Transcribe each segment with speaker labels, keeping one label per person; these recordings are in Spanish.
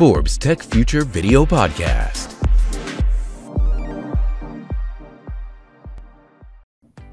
Speaker 1: Forbes Tech Future Video Podcast.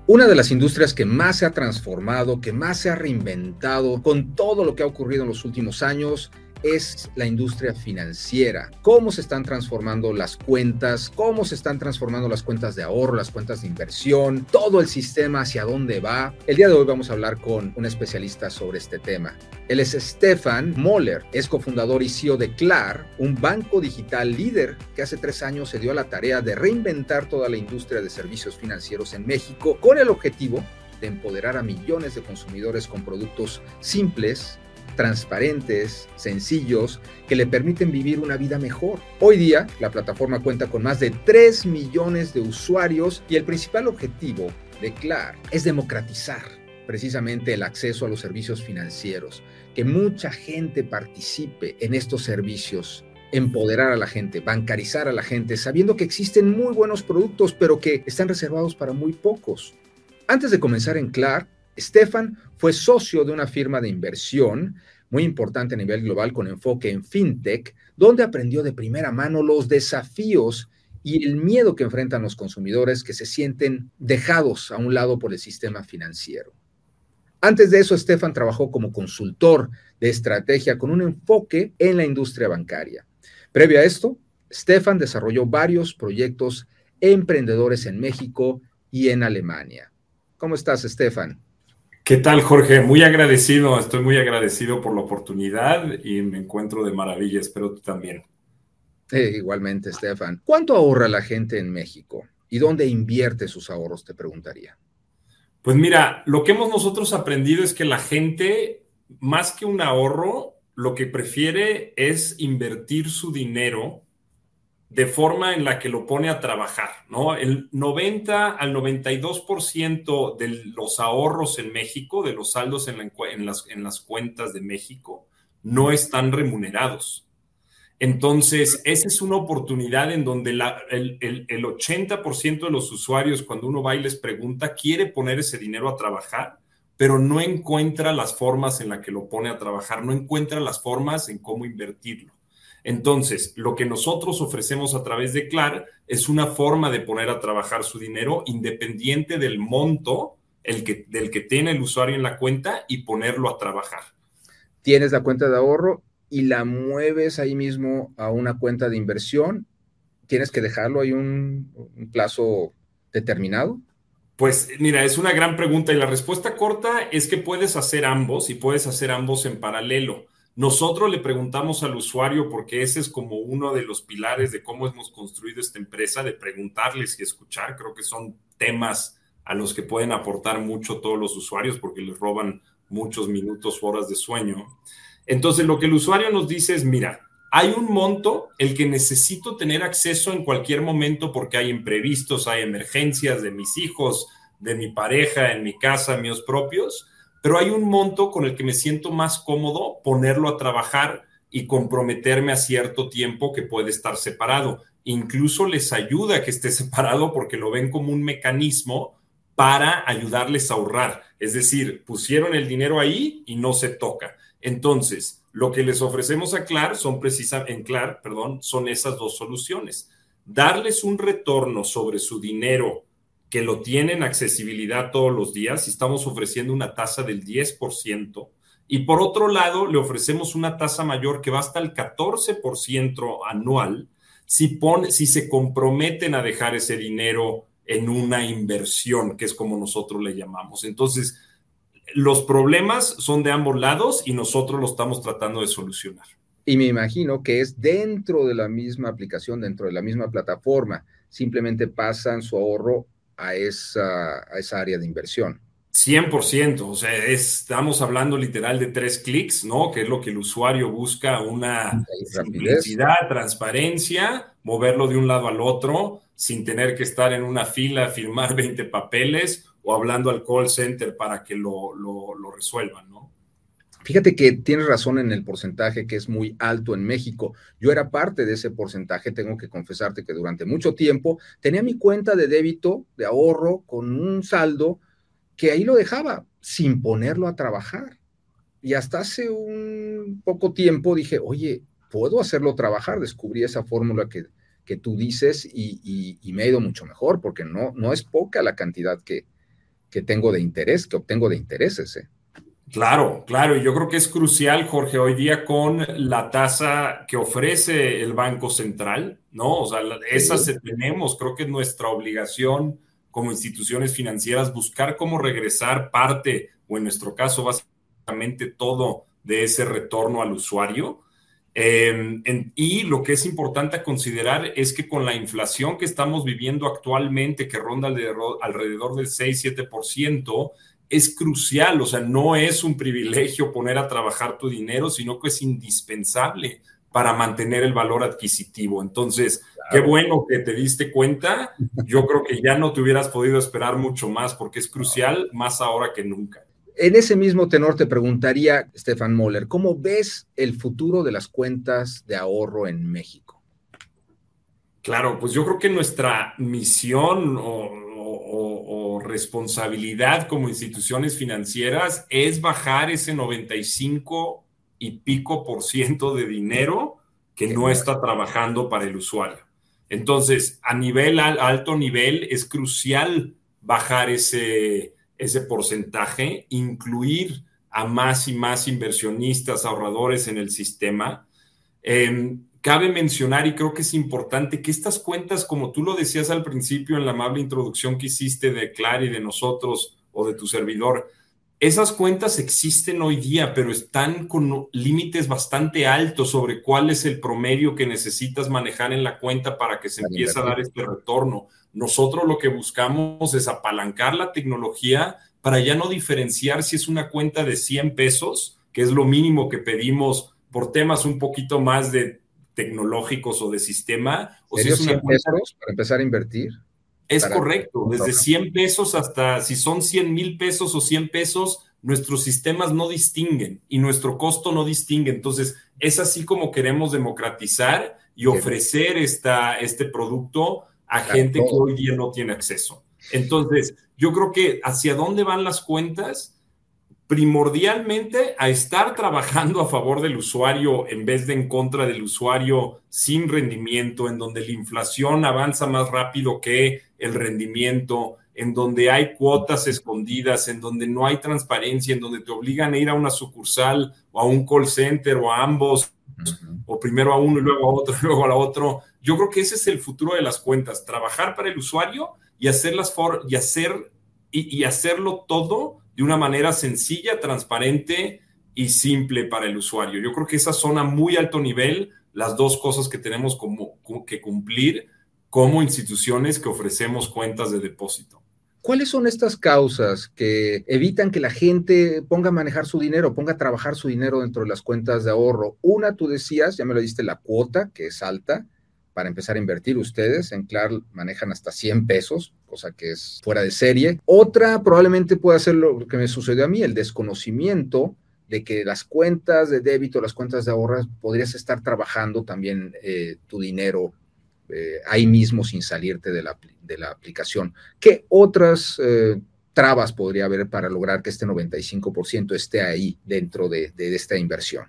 Speaker 2: Una de las industrias que más se ha transformado, que más se ha reinventado con todo lo que ha ocurrido en los últimos años es la industria financiera. Cómo se están transformando las cuentas, cómo se están transformando las cuentas de ahorro, las cuentas de inversión, todo el sistema hacia dónde va. El día de hoy vamos a hablar con un especialista sobre este tema. Él es Stefan Moller, es cofundador y CEO de CLAR, un banco digital líder que hace tres años se dio a la tarea de reinventar toda la industria de servicios financieros en México con el objetivo de empoderar a millones de consumidores con productos simples, transparentes, sencillos, que le permiten vivir una vida mejor. Hoy día, la plataforma cuenta con más de 3 millones de usuarios y el principal objetivo de CLAR es democratizar precisamente el acceso a los servicios financieros, que mucha gente participe en estos servicios empoderar a la gente, bancarizar a la gente, sabiendo que existen muy buenos productos, pero que están reservados para muy pocos. Antes de comenzar en CLAR, Stefan fue socio de una firma de inversión muy importante a nivel global con enfoque en fintech, donde aprendió de primera mano los desafíos y el miedo que enfrentan los consumidores que se sienten dejados a un lado por el sistema financiero. Antes de eso, Stefan trabajó como consultor de estrategia con un enfoque en la industria bancaria. Previo a esto, Stefan desarrolló varios proyectos emprendedores en México y en Alemania. ¿Cómo estás, Stefan?
Speaker 3: ¿Qué tal, Jorge? Muy agradecido, estoy muy agradecido por la oportunidad y me encuentro de maravilla, espero tú también.
Speaker 2: Eh, igualmente, Estefan. ¿Cuánto ahorra la gente en México? ¿Y dónde invierte sus ahorros? Te preguntaría.
Speaker 3: Pues mira, lo que hemos nosotros aprendido es que la gente, más que un ahorro, lo que prefiere es invertir su dinero de forma en la que lo pone a trabajar, ¿no? El 90 al 92% de los ahorros en México, de los saldos en, las, en las cuentas de México, no están remunerados. Entonces, esa es una oportunidad en donde el, el 80% de los usuarios, cuando uno va y les pregunta, quiere poner ese dinero a trabajar, pero no encuentra las formas en las que lo pone a trabajar, no encuentra las formas en cómo invertirlo. Entonces, lo que nosotros ofrecemos a través de CLAR es una forma de poner a trabajar su dinero independiente del monto el que, del que tiene el usuario en la cuenta y ponerlo a trabajar.
Speaker 2: Tienes la cuenta de ahorro y la mueves ahí mismo a una cuenta de inversión. ¿Tienes que dejarlo ahí un, un plazo determinado?
Speaker 3: Pues mira, es una gran pregunta y la respuesta corta es que puedes hacer ambos y puedes hacer ambos en paralelo. Nosotros le preguntamos al usuario, porque ese es como uno de los pilares de cómo hemos construido esta empresa, de preguntarles y escuchar. Creo que son temas a los que pueden aportar mucho todos los usuarios porque les roban muchos minutos horas de sueño. Entonces, lo que el usuario nos dice es, mira, hay un monto el que necesito tener acceso en cualquier momento porque hay imprevistos, hay emergencias de mis hijos, de mi pareja, en mi casa, míos propios pero hay un monto con el que me siento más cómodo ponerlo a trabajar y comprometerme a cierto tiempo que puede estar separado. Incluso les ayuda que esté separado porque lo ven como un mecanismo para ayudarles a ahorrar. Es decir, pusieron el dinero ahí y no se toca. Entonces, lo que les ofrecemos a CLAR son precisamente, en CLAR, perdón, son esas dos soluciones. Darles un retorno sobre su dinero que lo tienen accesibilidad todos los días y estamos ofreciendo una tasa del 10%. Y por otro lado, le ofrecemos una tasa mayor que va hasta el 14% anual si, si se comprometen a dejar ese dinero en una inversión, que es como nosotros le llamamos. Entonces, los problemas son de ambos lados y nosotros lo estamos tratando de solucionar.
Speaker 2: Y me imagino que es dentro de la misma aplicación, dentro de la misma plataforma. Simplemente pasan su ahorro a esa, a esa área de inversión.
Speaker 3: 100%, o sea, estamos hablando literal de tres clics, ¿no? Que es lo que el usuario busca, una simplicidad, transparencia, moverlo de un lado al otro sin tener que estar en una fila, firmar 20 papeles o hablando al call center para que lo, lo, lo resuelvan, ¿no?
Speaker 2: Fíjate que tienes razón en el porcentaje que es muy alto en México. Yo era parte de ese porcentaje, tengo que confesarte que durante mucho tiempo tenía mi cuenta de débito, de ahorro, con un saldo que ahí lo dejaba sin ponerlo a trabajar. Y hasta hace un poco tiempo dije, oye, puedo hacerlo trabajar. Descubrí esa fórmula que, que tú dices y, me ha ido mucho mejor porque no, no es poca la cantidad que, que tengo de interés, que obtengo de intereses. ¿eh?
Speaker 3: Claro, claro, y yo creo que es crucial, Jorge, hoy día con la tasa que ofrece el Banco Central, ¿no? O sea, esas tenemos, creo que es nuestra obligación como instituciones financieras buscar cómo regresar parte, o en nuestro caso, básicamente todo de ese retorno al usuario. Em, y lo que es importante considerar es que con la inflación que estamos viviendo actualmente, que ronda alrededor, alrededor del 6-7%, es crucial, o sea, no es un privilegio poner a trabajar tu dinero, sino que es indispensable para mantener el valor adquisitivo. Entonces, qué bueno que te diste cuenta. Yo creo que ya no te hubieras podido esperar mucho más porque es crucial más ahora que nunca.
Speaker 2: En ese mismo tenor te preguntaría, Stefan Moller, ¿cómo ves el futuro de las cuentas de ahorro en México?
Speaker 3: Claro, pues yo creo que nuestra misión o o, responsabilidad como instituciones financieras es bajar ese 95 y pico por ciento de dinero que no está trabajando para el usuario. Entonces, a nivel alto nivel es crucial bajar ese, ese porcentaje, incluir a más y más inversionistas, ahorradores en el sistema. Em, cabe mencionar, y creo que es importante, que estas cuentas, como tú lo decías al principio en la amable introducción que hiciste de Clary, de nosotros o de tu servidor, esas cuentas existen hoy día, pero están con límites bastante altos sobre cuál es el promedio que necesitas manejar en la cuenta para que se empiece a dar este retorno. Nosotros lo que buscamos es apalancar la tecnología para ya no diferenciar si es una cuenta de 100 pesos, que es lo mínimo que pedimos por temas un poquito más de tecnológicos o de sistema. O
Speaker 2: si es una pesos para empezar a invertir.
Speaker 3: Es correcto, desde 100 pesos hasta si son 100 mil pesos o 100 pesos, nuestros sistemas no distinguen y nuestro costo no distingue. Entonces, es así como queremos democratizar y ofrecer esta, este producto a gente que hoy día no tiene acceso. Entonces, yo creo que hacia dónde van las cuentas primordialmente a estar trabajando a favor del usuario en vez de en contra del usuario sin rendimiento, en donde la inflación avanza más rápido que el rendimiento, en donde hay cuotas escondidas, en donde no hay transparencia, en donde te obligan a ir a una sucursal o a un call center o a ambos, o primero a uno y luego a otro, y luego a otro. Yo creo que ese es el futuro de las cuentas, trabajar para el usuario y hacerlas for y hacer y hacerlo todo de una manera sencilla, transparente y simple para el usuario. Yo creo que esas son a muy alto nivel las dos cosas que tenemos que cumplir como instituciones que ofrecemos cuentas de depósito.
Speaker 2: ¿Cuáles son estas causas que evitan que la gente ponga a manejar su dinero, ponga a trabajar su dinero dentro de las cuentas de ahorro? Una, tú decías, ya me lo diste, la cuota, que es alta para empezar a invertir ustedes. En Clar manejan hasta 100 pesos, cosa que es fuera de serie. Otra probablemente pueda ser lo que me sucedió a mí, el desconocimiento de que las cuentas de débito, las cuentas de ahorros, podrías estar trabajando también eh, tu dinero eh, ahí mismo sin salirte de la, de la aplicación. ¿Qué otras eh, trabas podría haber para lograr que este 95% esté ahí dentro de esta inversión?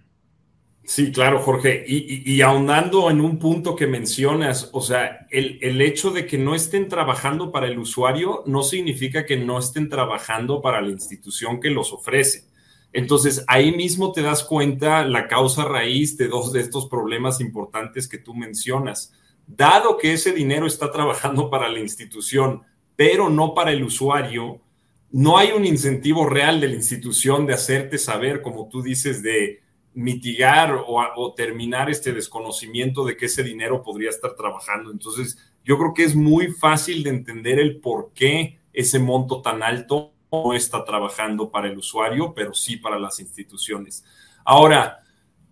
Speaker 3: Sí, claro, Jorge. Y, ahondando en un punto que mencionas, o sea, el, el, hecho de que no estén trabajando para el usuario no significa que no estén trabajando para la institución que los ofrece. Entonces, ahí mismo te das cuenta la causa raíz de dos de estos problemas importantes que tú mencionas. Dado que ese dinero está trabajando para la institución, pero no para el usuario, no hay un incentivo real de la institución de hacerte saber, como tú dices, de mitigar o, terminar este desconocimiento de que ese dinero podría estar trabajando. Entonces, yo creo que es muy fácil de entender el por qué ese monto tan alto no está trabajando para el usuario, pero sí para las instituciones. Ahora,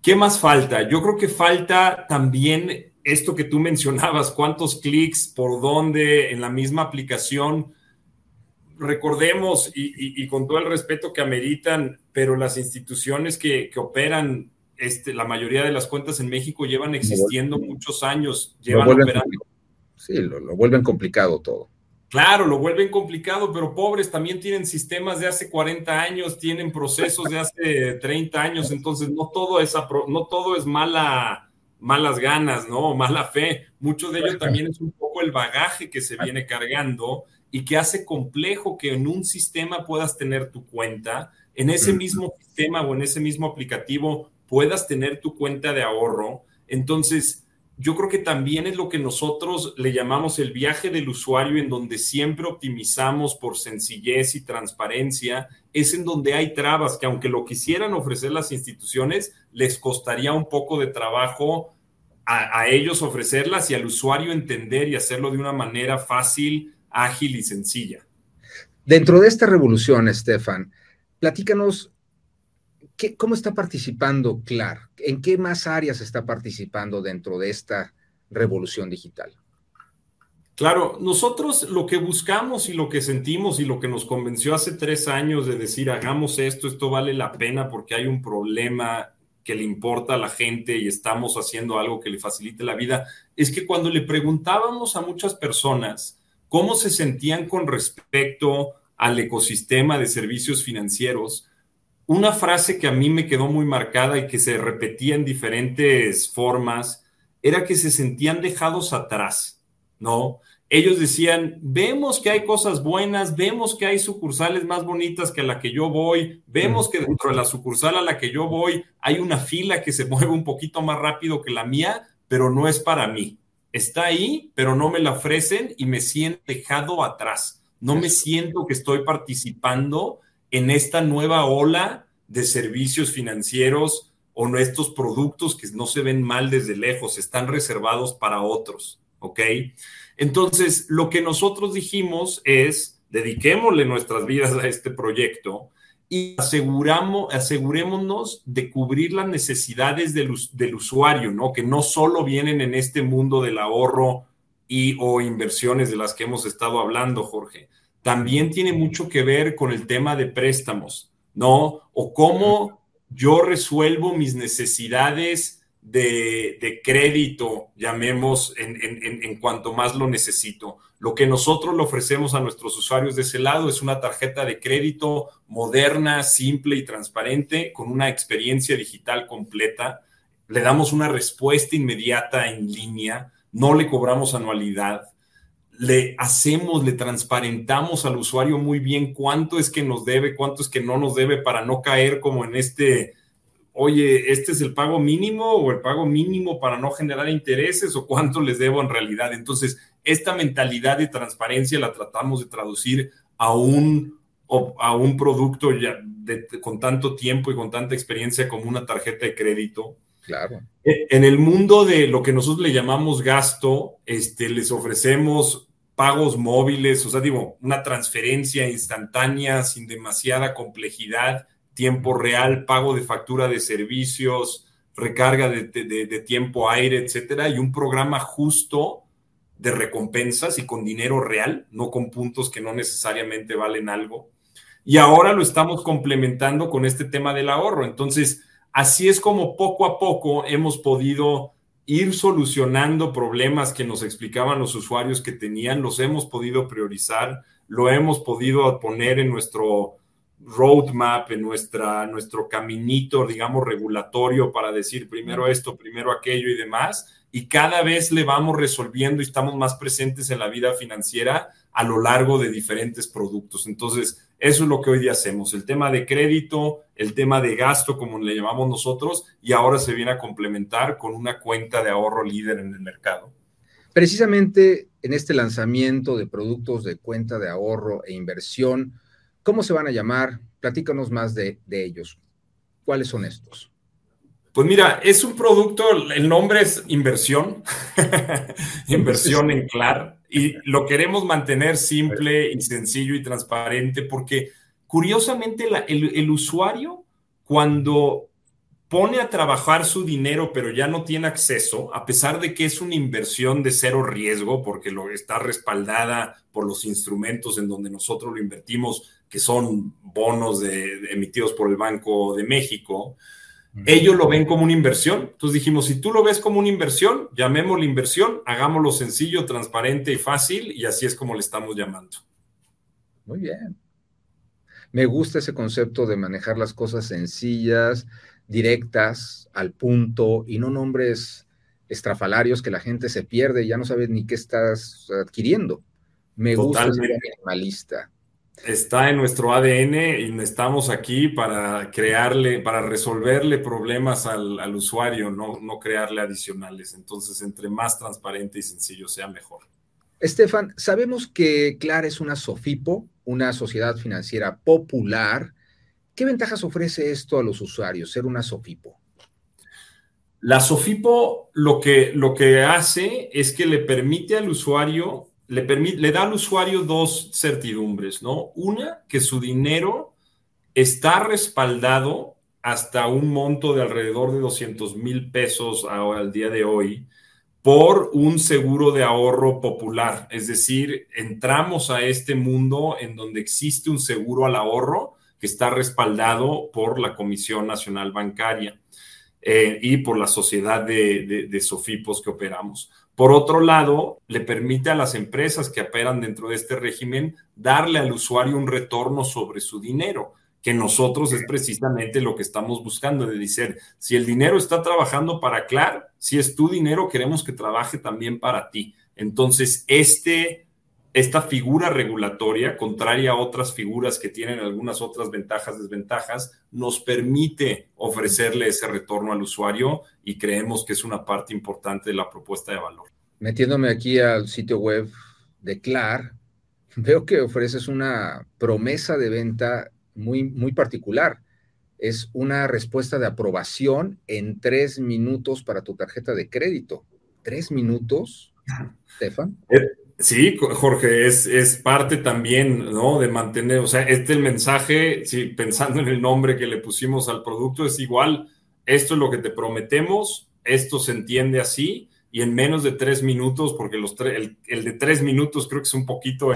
Speaker 3: ¿qué más falta? Yo creo que falta también esto que tú mencionabas, cuántos clics, por dónde, en la misma aplicación recordemos, y, con todo el respeto que ameritan, pero las instituciones que, operan, este, la mayoría de las cuentas en México llevan existiendo muchos años, llevan operando.
Speaker 2: Sí, lo, lo, vuelven complicado todo.
Speaker 3: Claro, lo vuelven complicado, pero pobres también tienen sistemas de hace 40 años, tienen procesos de hace 30 años, entonces no todo es, no todo es mala malas ganas, ¿no? Mala fe. Mucho de ello también es un poco el bagaje que se viene cargando y que hace complejo que en un sistema puedas tener tu cuenta, en ese mismo sistema o en ese mismo aplicativo puedas tener tu cuenta de ahorro. Entonces, yo creo que también es lo que nosotros le llamamos el viaje del usuario, en donde siempre optimizamos por sencillez y transparencia, es en donde hay trabas que aunque lo quisieran ofrecer las instituciones, les costaría un poco de trabajo a, ellos ofrecerlas y al usuario entender y hacerlo de una manera fácil, ágil y sencilla.
Speaker 2: Dentro de esta revolución, Estefan, platícanos ¿cómo está participando CLAR? ¿En qué más áreas está participando dentro de esta revolución digital?
Speaker 3: Claro, nosotros lo que buscamos y lo que sentimos y lo que nos convenció hace tres años de decir, hagamos esto, esto vale la pena porque hay un problema que le importa a la gente y estamos haciendo algo que le facilite la vida, es que cuando le preguntábamos a muchas personas cómo se sentían con respecto al ecosistema de servicios financieros, una frase que a mí me quedó muy marcada y que se repetía en diferentes formas era que se sentían dejados atrás, ¿no? Ellos decían, vemos que hay cosas buenas, vemos que hay sucursales más bonitas que a la que yo voy, vemos que dentro de la sucursal a la que yo voy hay una fila que se mueve un poquito más rápido que la mía, pero no es para mí. Está ahí, pero no me la ofrecen y me siento dejado atrás. No me siento que estoy participando en esta nueva ola de servicios financieros o estos productos que no se ven mal desde lejos, están reservados para otros, ¿ok? Entonces, lo que nosotros dijimos es, dediquémosle nuestras vidas a este proyecto y aseguramos, asegurémonos de cubrir las necesidades del, del usuario, ¿no? Que no solo vienen en este mundo del ahorro y o inversiones de las que hemos estado hablando, Jorge, también tiene mucho que ver con el tema de préstamos, ¿no? O cómo yo resuelvo mis necesidades de, crédito, llamemos, en, en, cuanto más lo necesito. Lo que nosotros le ofrecemos a nuestros usuarios de ese lado es una tarjeta de crédito moderna, simple y transparente, con una experiencia digital completa. Le damos una respuesta inmediata en línea, no le cobramos anualidad le hacemos, le transparentamos al usuario muy bien cuánto es que nos debe, cuánto es que no nos debe para no caer como en este, oye, este es el pago mínimo o el pago mínimo para no generar intereses o cuánto les debo en realidad. Entonces, esta mentalidad de transparencia la tratamos de traducir a un, a un producto ya con tanto tiempo y con tanta experiencia como una tarjeta de crédito.
Speaker 2: Claro.
Speaker 3: E, en el mundo de lo que nosotros le llamamos gasto, este, les ofrecemos pagos móviles, o sea, digo, una transferencia instantánea sin demasiada complejidad, tiempo real, pago de factura de servicios, recarga de, tiempo aire, etcétera, y un programa justo de recompensas y con dinero real, no con puntos que no necesariamente valen algo. Y ahora lo estamos complementando con este tema del ahorro. Entonces, así es como poco a poco hemos podido ir solucionando problemas que nos explicaban los usuarios que tenían, los hemos podido priorizar, lo hemos podido poner en nuestro roadmap, en nuestra, nuestro caminito, digamos, regulatorio para decir primero esto, primero aquello y demás. Y cada vez le vamos resolviendo y estamos más presentes en la vida financiera a lo largo de diferentes productos. Entonces, eso es lo que hoy día hacemos, el tema de crédito, el tema de gasto, como le llamamos nosotros, y ahora se viene a complementar con una cuenta de ahorro líder en el mercado.
Speaker 2: Precisamente en este lanzamiento de productos de cuenta de ahorro e inversión, ¿cómo se van a llamar? Platícanos más de, ellos. ¿Cuáles son estos?
Speaker 3: Pues mira, es un producto, el nombre es inversión, inversión en CLAR, y lo queremos mantener simple y sencillo y transparente porque curiosamente el, usuario cuando pone a trabajar su dinero pero ya no tiene acceso, a pesar de que es una inversión de cero riesgo porque lo está respaldada por los instrumentos en donde nosotros lo invertimos, que son bonos emitidos por el Banco de México, ellos lo ven como una inversión. Entonces dijimos, si tú lo ves como una inversión, llamémoslo inversión, hagámoslo sencillo, transparente y fácil, y así es como le estamos llamando.
Speaker 2: Muy bien. Me gusta ese concepto de manejar las cosas sencillas, directas, al punto, y no nombres estrafalarios que la gente se pierde y ya no sabe ni qué estás adquiriendo. Me gusta ser minimalista.
Speaker 3: Está en nuestro ADN y estamos aquí para crearle, para resolverle problemas al, usuario, no, no crearle adicionales. Entonces, entre más transparente y sencillo sea, mejor.
Speaker 2: Estefan, sabemos que CLAR es una SOFIPO, una sociedad financiera popular. ¿Qué ventajas ofrece esto a los usuarios, ser una SOFIPO?
Speaker 3: La SOFIPO lo que, lo que hace es que le permite al usuario, le, permite, le da al usuario dos certidumbres, ¿no? Una, que su dinero está respaldado hasta un monto de alrededor de 200 mil pesos al día de hoy por un seguro de ahorro popular. Es decir, entramos a este mundo en donde existe un seguro al ahorro que está respaldado por la Comisión Nacional Bancaria. Eh, y por la sociedad de, SOFIPOS que operamos. Por otro lado, le permite a las empresas que operan dentro de este régimen darle al usuario un retorno sobre su dinero, que nosotros es precisamente lo que estamos buscando, de decir, si el dinero está trabajando para CLAR, si es tu dinero, queremos que trabaje también para ti. Entonces, este esta figura regulatoria, contraria a otras figuras que tienen algunas otras ventajas, desventajas, nos permite ofrecerle ese retorno al usuario y creemos que es una parte importante de la propuesta de valor.
Speaker 2: Metiéndome aquí al sitio web de CLAR, veo que ofreces una promesa de venta muy, muy particular. Es una respuesta de aprobación en tres minutos para tu tarjeta de crédito. ¿Tres minutos, Stefan?
Speaker 3: Sí, Jorge, es, es parte también, ¿no? De mantener, o sea, este el mensaje, sí, pensando en el nombre que le pusimos al producto, es igual, esto es lo que te prometemos, esto se entiende así, y en menos de tres minutos, porque los el, el, de tres minutos creo que es un poquito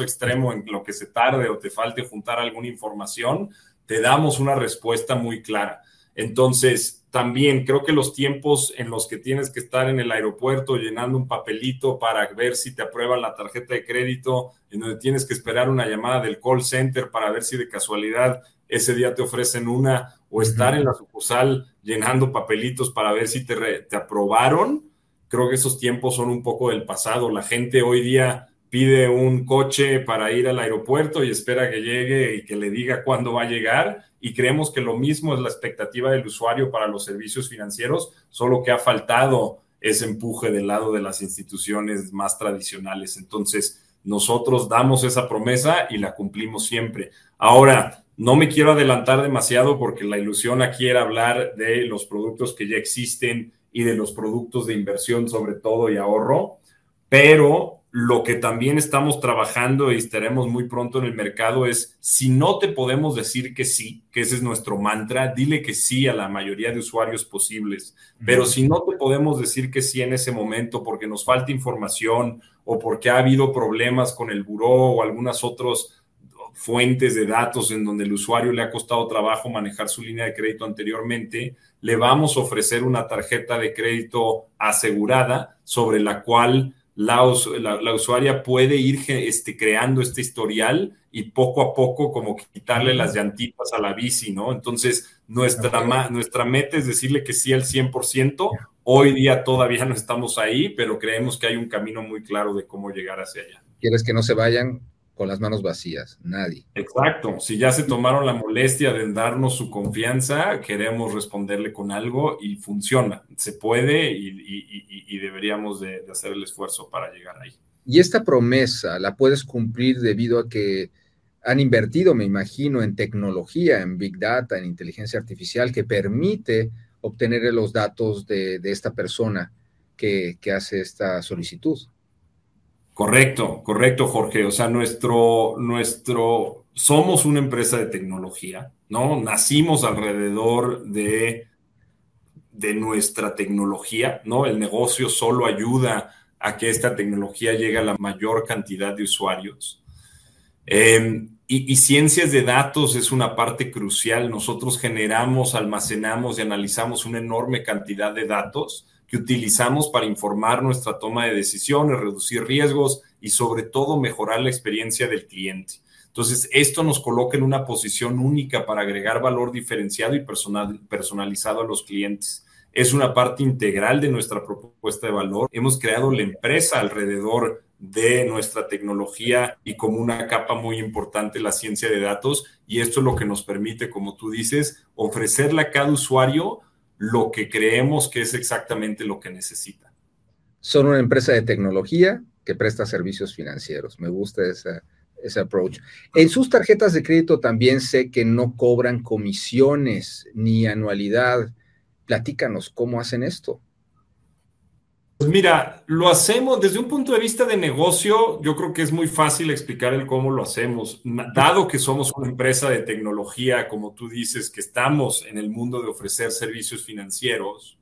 Speaker 3: extremo en lo que se tarde o te falte juntar alguna información, te damos una respuesta muy clara. Entonces, también creo que los tiempos en los que tienes que estar en el aeropuerto llenando un papelito para ver si te aprueban la tarjeta de crédito, en donde tienes que esperar una llamada del call center para ver si de casualidad ese día te ofrecen una, o estar en la sucursal llenando papelitos para ver si te, te aprobaron, creo que esos tiempos son un poco del pasado. La gente hoy día pide un coche para ir al aeropuerto y espera que llegue y que le diga cuándo va a llegar. Y creemos que lo mismo es la expectativa del usuario para los servicios financieros, solo que ha faltado ese empuje del lado de las instituciones más tradicionales. Entonces, nosotros damos esa promesa y la cumplimos siempre. Ahora, no me quiero adelantar demasiado porque la ilusión aquí era hablar de los productos que ya existen y de los productos de inversión sobre todo y ahorro, pero lo que también estamos trabajando y estaremos muy pronto en el mercado es, si no te podemos decir que sí, que ese es nuestro mantra, dile que sí a la mayoría de usuarios posibles. Pero si no te podemos decir que sí en ese momento porque nos falta información o porque ha habido problemas con el buró o algunas otras fuentes de datos en donde el usuario le ha costado trabajo manejar su línea de crédito anteriormente, le vamos a ofrecer una tarjeta de crédito asegurada sobre la cual la, usuaria puede ir este, creando este historial y poco a poco como quitarle las llantitas a la bici, ¿no? Entonces, nuestra, nuestra meta es decirle que sí al 100%. Hoy día todavía no estamos ahí, pero creemos que hay un camino muy claro de cómo llegar hacia allá.
Speaker 2: ¿Quieres que no se vayan con las manos vacías, nadie.
Speaker 3: Exacto, si ya se tomaron la molestia de darnos su confianza, queremos responderle con algo y funciona, se puede y, deberíamos de, hacer el esfuerzo para llegar ahí.
Speaker 2: Y esta promesa la puedes cumplir debido a que han invertido, me imagino, en tecnología, en Big Data, en inteligencia artificial, que permite obtener los datos de, esta persona que hace esta solicitud.
Speaker 3: Correcto, correcto, Jorge. O sea, nuestro, nuestro, somos una empresa de tecnología, ¿no? Nacimos alrededor de, de nuestra tecnología, ¿no? El negocio solo ayuda a que esta tecnología llegue a la mayor cantidad de usuarios. Em, y, y, ciencias de datos es una parte crucial. Nosotros generamos, almacenamos y analizamos una enorme cantidad de datos que utilizamos para informar nuestra toma de decisiones, reducir riesgos y sobre todo mejorar la experiencia del cliente. Entonces, esto nos coloca en una posición única para agregar valor diferenciado y personal, personalizado a los clientes. es una parte integral de nuestra propuesta de valor. Hemos creado la empresa alrededor de nuestra tecnología y como una capa muy importante la ciencia de datos y esto es lo que nos permite, como tú dices, ofrecerle a cada usuario lo que creemos que es exactamente lo que necesita.
Speaker 2: Son una empresa de tecnología que presta servicios financieros. Me gusta ese approach. En sus tarjetas de crédito también sé que no cobran comisiones ni anualidad. Platícanos cómo hacen esto.
Speaker 3: Pues mira, lo hacemos desde un punto de vista de negocio. Yo creo que es muy fácil explicar el cómo lo hacemos. Dado que somos una empresa de tecnología, como tú dices, que estamos en el mundo de ofrecer servicios financieros,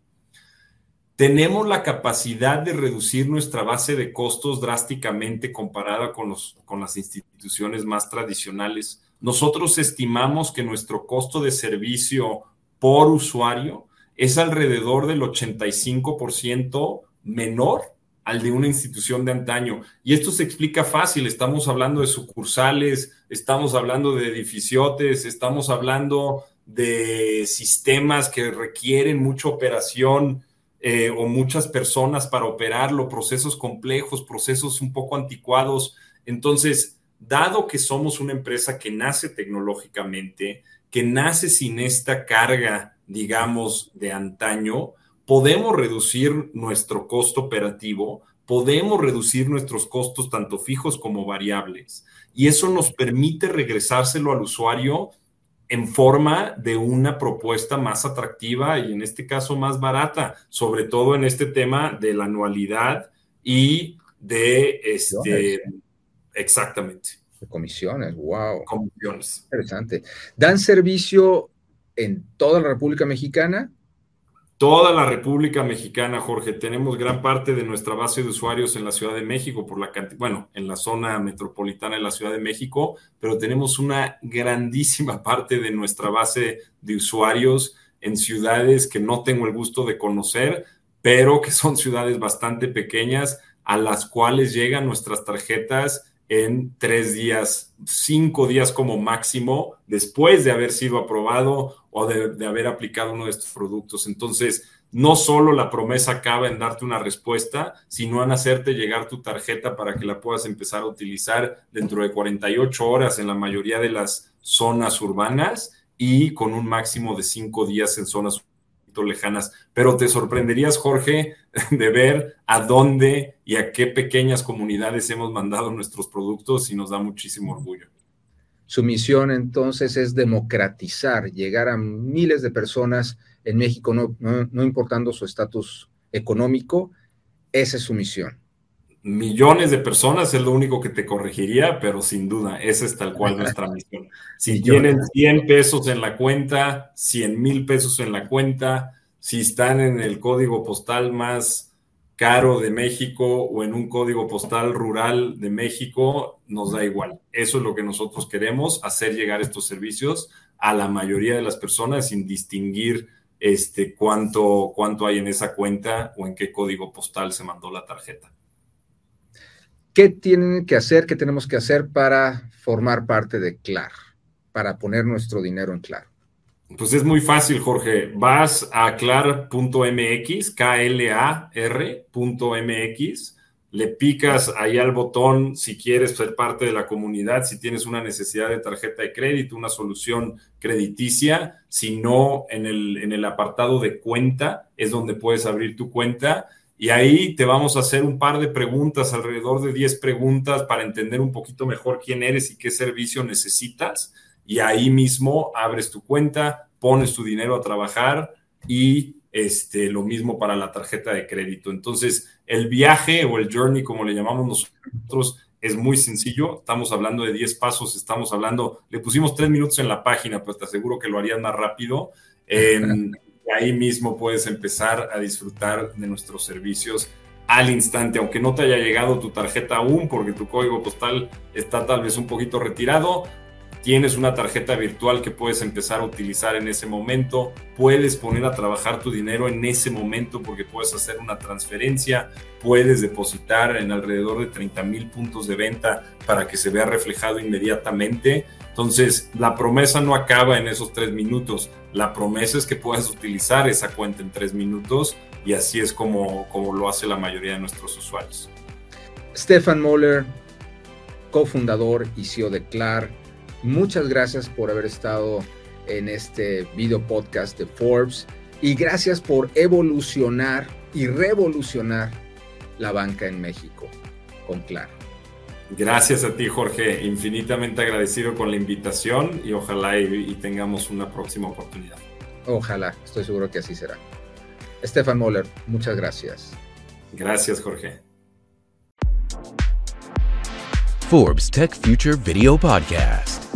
Speaker 3: tenemos la capacidad de reducir nuestra base de costos drásticamente comparada con, los, con las instituciones más tradicionales. Nosotros estimamos que nuestro costo de servicio por usuario es alrededor del 85% menor al de una institución de antaño. Y esto se explica fácil. Estamos hablando de sucursales, estamos hablando de edificiotes, estamos hablando de sistemas que requieren mucha operación eh, o muchas personas para operarlo, procesos complejos, procesos un poco anticuados. Entonces, dado que somos una empresa que nace tecnológicamente, que nace sin esta carga, digamos, de antaño, podemos reducir nuestro costo operativo, podemos reducir nuestros costos tanto fijos como variables. Y eso nos permite regresárselo al usuario en forma de una propuesta más atractiva y en este caso más barata, sobre todo en este tema de la anualidad y de este exactamente.
Speaker 2: De comisiones, wow.
Speaker 3: Comisiones.
Speaker 2: Interesante. ¿Dan servicio en toda la República Mexicana?
Speaker 3: Toda la República Mexicana, Jorge. Tenemos gran parte de nuestra base de usuarios en la Ciudad de México, por la bueno, en la zona metropolitana de la Ciudad de México, pero tenemos una grandísima parte de nuestra base de usuarios en ciudades que no tengo el gusto de conocer, pero que son ciudades bastante pequeñas a las cuales llegan nuestras tarjetas en tres días, cinco días como máximo, después de haber sido aprobado o de, haber aplicado uno de estos productos. Entonces, no solo la promesa acaba en darte una respuesta, sino en hacerte llegar tu tarjeta para que la puedas empezar a utilizar dentro de 48 horas en la mayoría de las zonas urbanas y con un máximo de cinco días en zonas lejanas, pero te sorprenderías, Jorge, de ver a dónde y a qué pequeñas comunidades hemos mandado nuestros productos y nos da muchísimo orgullo.
Speaker 2: Su misión entonces es democratizar, llegar a miles de personas en México, no, no importando su estatus económico. Esa es su misión
Speaker 3: millones de personas es lo único que te corregiría, pero sin duda, esa es tal cual nuestra misión. Si tienen 100 pesos en la cuenta, 100 mil pesos en la cuenta, si están en el código postal más caro de México o en un código postal rural de México, nos da igual. Eso es lo que nosotros queremos, hacer llegar estos servicios a la mayoría de las personas sin distinguir este, cuánto, cuánto hay en esa cuenta o en qué código postal se mandó la tarjeta.
Speaker 2: ¿Qué tienen que hacer, qué tenemos que hacer para formar parte de CLAR, para poner nuestro dinero en CLAR?
Speaker 3: Pues es muy fácil, Jorge. Vas a clar.mx, K-L-A-R.mx, le picas ahí al botón si quieres ser parte de la comunidad, si tienes una necesidad de tarjeta de crédito, una solución crediticia, si no, en el, en el apartado de cuenta es donde puedes abrir tu cuenta y ahí te vamos a hacer un par de preguntas, alrededor de 10 preguntas para entender un poquito mejor quién eres y qué servicio necesitas. Y ahí mismo abres tu cuenta, pones tu dinero a trabajar y este, lo mismo para la tarjeta de crédito. Entonces, el viaje o el journey, como le llamamos nosotros, es muy sencillo. Estamos hablando de 10 pasos, estamos hablando, le pusimos 3 minutos en la página, pero te aseguro que lo harías más rápido. ahí mismo puedes empezar a disfrutar de nuestros servicios al instante, aunque no te haya llegado tu tarjeta aún porque tu código postal está tal vez un poquito retirado. Tienes una tarjeta virtual que puedes empezar a utilizar en ese momento. Puedes poner a trabajar tu dinero en ese momento porque puedes hacer una transferencia. Puedes depositar en alrededor de 30 mil puntos de venta para que se vea reflejado inmediatamente Entonces, la promesa no acaba en esos tres minutos. La promesa es que puedas utilizar esa cuenta en tres minutos y así es como, como lo hace la mayoría de nuestros usuarios.
Speaker 2: Stefan Moller, cofundador y CEO de CLAR, muchas gracias por haber estado en este video podcast de Forbes y gracias por evolucionar y revolucionar la banca en México con CLAR.
Speaker 3: Gracias a ti, Jorge. Infinitamente agradecido con la invitación y ojalá y, tengamos una próxima oportunidad.
Speaker 2: Ojalá, estoy seguro que así será. Stefan Moller, muchas gracias.
Speaker 3: Gracias, Jorge.
Speaker 1: Forbes Tech Future Video Podcast.